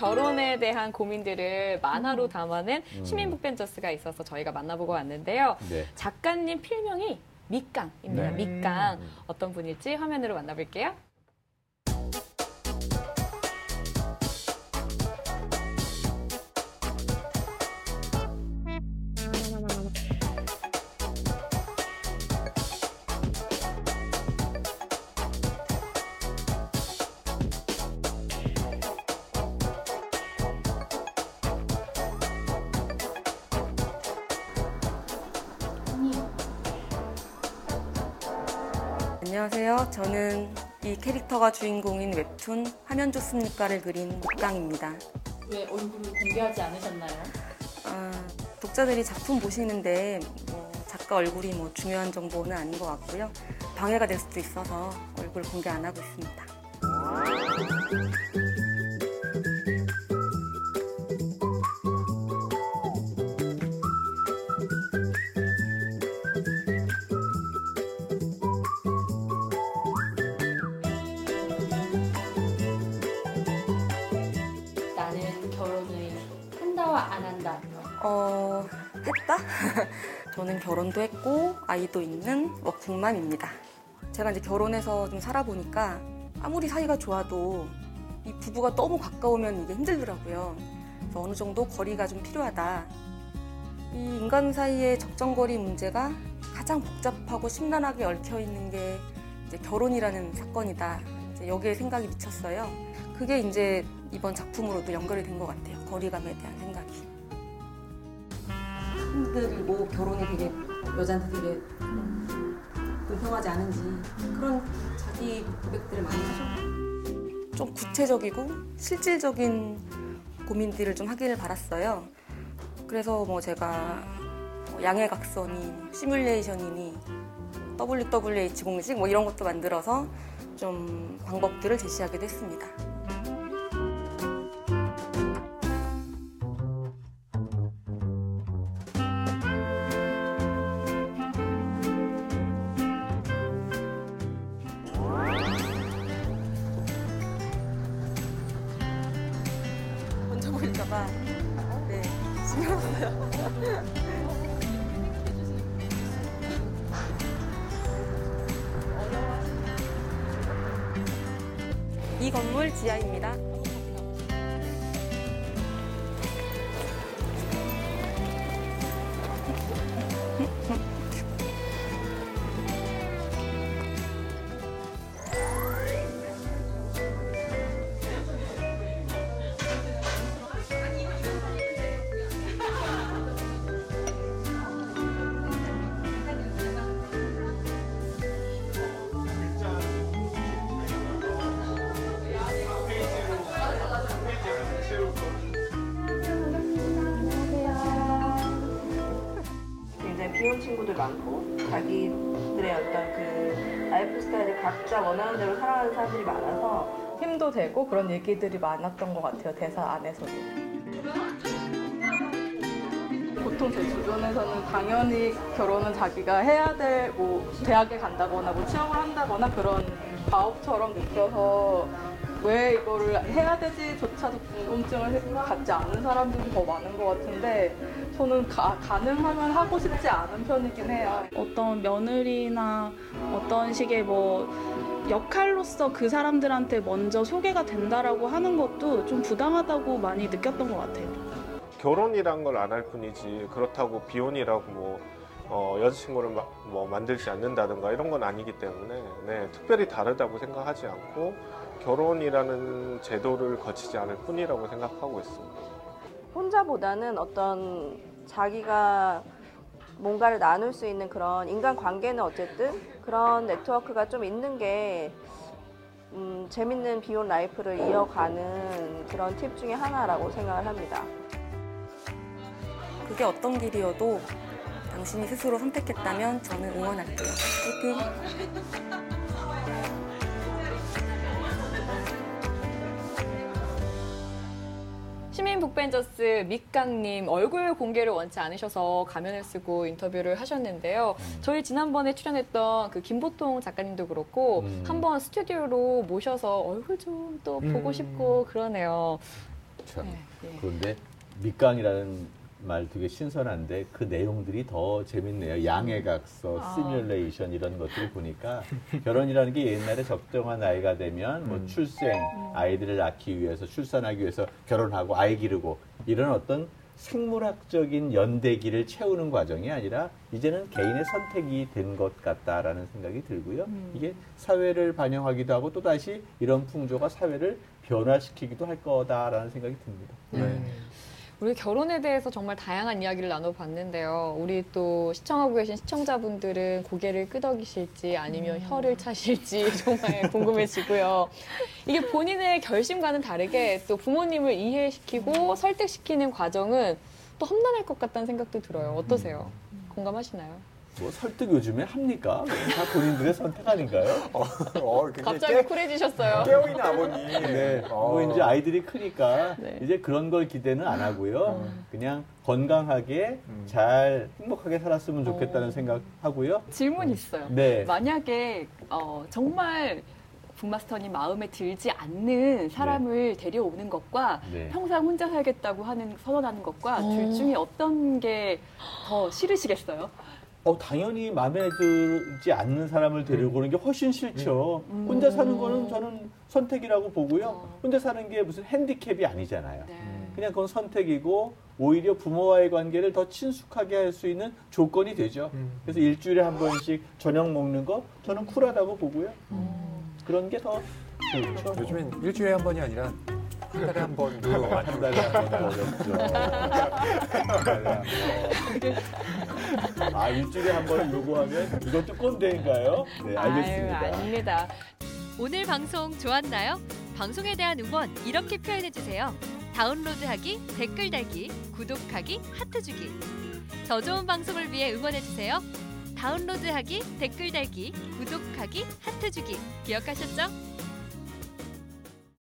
결혼에 대한 고민들을 만화로 담아낸 시민 북벤저스가 있어서 저희가 만나보고 왔는데요. 네. 작가님 필명이 밑강입니다. 네. 밑강. 어떤 분일지 화면으로 만나볼게요. 안녕하세요. 저는 이 캐릭터가 주인공인 웹툰 하면 좋습니까를 그린 목강입니다. 왜 얼굴을 공개하지 않으셨나요? 아, 독자들이 작품 보시는데 뭐 작가 얼굴이 뭐 중요한 정보는 아닌 것 같고요. 방해가 될 수도 있어서 얼굴 공개 안 하고 있습니다. 저는 결혼도 했고 아이도 있는 워킹맘입니다. 제가 이제 결혼해서 좀 살아보니까 아무리 사이가 좋아도 이 부부가 너무 가까우면 이게 힘들더라고요. 그래서 어느 정도 거리가 좀 필요하다. 이 인간 사이의 적정거리 문제가 가장 복잡하고 심란하게 얽혀 있는 게 이제 결혼이라는 사건이다. 이제 여기에 생각이 미쳤어요. 그게 이제 이번 작품으로도 연결이 된 것 같아요. 거리감에 대한 생각이. 사람들이 뭐 결혼이 되게 여자한테 되게 불평하지 않은지 그런 자기 고백들을 많이 하셨고 좀 구체적이고 실질적인 고민들을 좀 하기를 바랐어요. 그래서 뭐 제가 뭐 양해각선이 시뮬레이션이니 WWH 공식 뭐 이런 것도 만들어서 좀 방법들을 제시하기도 했습니다. 보일까봐 네 신경 썼어요. 이 건물 지하입니다. 많고 자기들의 어떤 그 라이프 스타일을 각자 원하는 대로 살아가는 사람들이 많아서 힘도 되고 그런 얘기들이 많았던 것 같아요 대사 안에서도. 보통 제 주변에서는 당연히 결혼은 자기가 해야 될 뭐 대학에 간다거나 뭐 취업을 한다거나 그런 과업처럼 느껴서 왜 이거를 해야 되지조차도 궁금증을 해- 갖지 않은 사람들이 더 많은 것 같은데 저는 가, 가능하면 하고 싶지 않은 편이긴 해요. 어떤 며느리나 어떤 식의 뭐 역할로서 그 사람들한테 먼저 소개가 된다라고 하는 것도 좀 부당하다고 많이 느꼈던 것 같아요. 결혼이란 걸 안 할 뿐이지 그렇다고 비혼이라고 뭐 어, 여자친구를 마- 뭐 만들지 않는다든가 이런 건 아니기 때문에 네, 특별히 다르다고 생각하지 않고 결혼이라는 제도를 거치지 않을 뿐이라고 생각하고 있습니다. 혼자보다는 어떤 자기가 뭔가를 나눌 수 있는 그런 인간 관계는 어쨌든 그런 네트워크가 좀 있는 게 음, 재밌는 비혼 라이프를 이어가는 그런 팁 중에 하나라고 생각을 합니다. 그게 어떤 길이어도 당신이 스스로 선택했다면 저는 응원할게요. 화이팅! 시민 북벤저스 밑강님 얼굴 공개를 원치 않으셔서 가면을 쓰고 인터뷰를 하셨는데요. 저희 지난번에 출연했던 그 김보통 작가님도 그렇고 음. 한번 스튜디오로 모셔서 얼굴 좀 또 보고 음. 싶고 그러네요. 참. 네, 예. 그런데 밑강이라는 말 되게 신선한데 그 내용들이 더 재밌네요. 양해각서, 아. 시뮬레이션 이런 것들을 보니까 결혼이라는 게 옛날에 적정한 나이가 되면 뭐 출생, 아이들을 낳기 위해서 출산하기 위해서 결혼하고 아이 기르고 이런 어떤 생물학적인 연대기를 채우는 과정이 아니라 이제는 개인의 선택이 된 것 같다라는 생각이 들고요. 이게 사회를 반영하기도 하고 또 다시 이런 풍조가 사회를 변화시키기도 할 거다라는 생각이 듭니다. 네. 우리 결혼에 대해서 정말 다양한 이야기를 나눠봤는데요. 우리 또 시청하고 계신 시청자분들은 고개를 끄덕이실지 아니면 혀를 차실지 정말 궁금해지고요. 이게 본인의 결심과는 다르게 또 부모님을 이해시키고 설득시키는 과정은 또 험난할 것 같다는 생각도 들어요. 어떠세요? 공감하시나요? 뭐 설득 요즘에 합니까? 다 본인들의 선택 아닌가요? 어, 어, 갑자기 깨, 쿨해지셨어요. 깨어있는 아버님. 네. 어. 뭐 이제 아이들이 크니까 네. 이제 그런 걸 기대는 안 하고요. 그냥 건강하게 음. 잘 행복하게 살았으면 좋겠다는 어. 생각하고요. 질문 있어요. 네. 만약에 어, 정말 북마스터님 마음에 들지 않는 사람을 데려오는 것과 네. 평생 혼자 살겠다고 하는 선언하는 것과 어. 둘 중에 어떤 게 더 싫으시겠어요? 어, 당연히 마음에 들지 않는 사람을 데려오는 게 훨씬 싫죠. 음. 혼자 사는 거는 저는 선택이라고 보고요. 어. 혼자 사는 게 무슨 핸디캡이 아니잖아요. 네. 그냥 그건 선택이고 오히려 부모와의 관계를 더 친숙하게 할 수 있는 조건이 되죠. 음. 그래서 일주일에 한 번씩 저녁 먹는 거 저는 쿨하다고 보고요. 그런 게 더 좋죠. 요즘엔 일주일에 한 번이 아니라 한 달에 한 번도 한 달에 한번 어렵죠. 한 달에 한 번. 아 일주일에 한 번을 요구하면 이것도 꼰대인가요? 네 알겠습니다. 아유, 아닙니다. 오늘 방송 좋았나요? 방송에 대한 응원 이렇게 표현해 주세요. 다운로드하기, 댓글 달기, 구독하기, 하트 주기. 더 좋은 방송을 위해 응원해 주세요. 다운로드하기, 댓글 달기, 구독하기, 하트 주기. 기억하셨죠?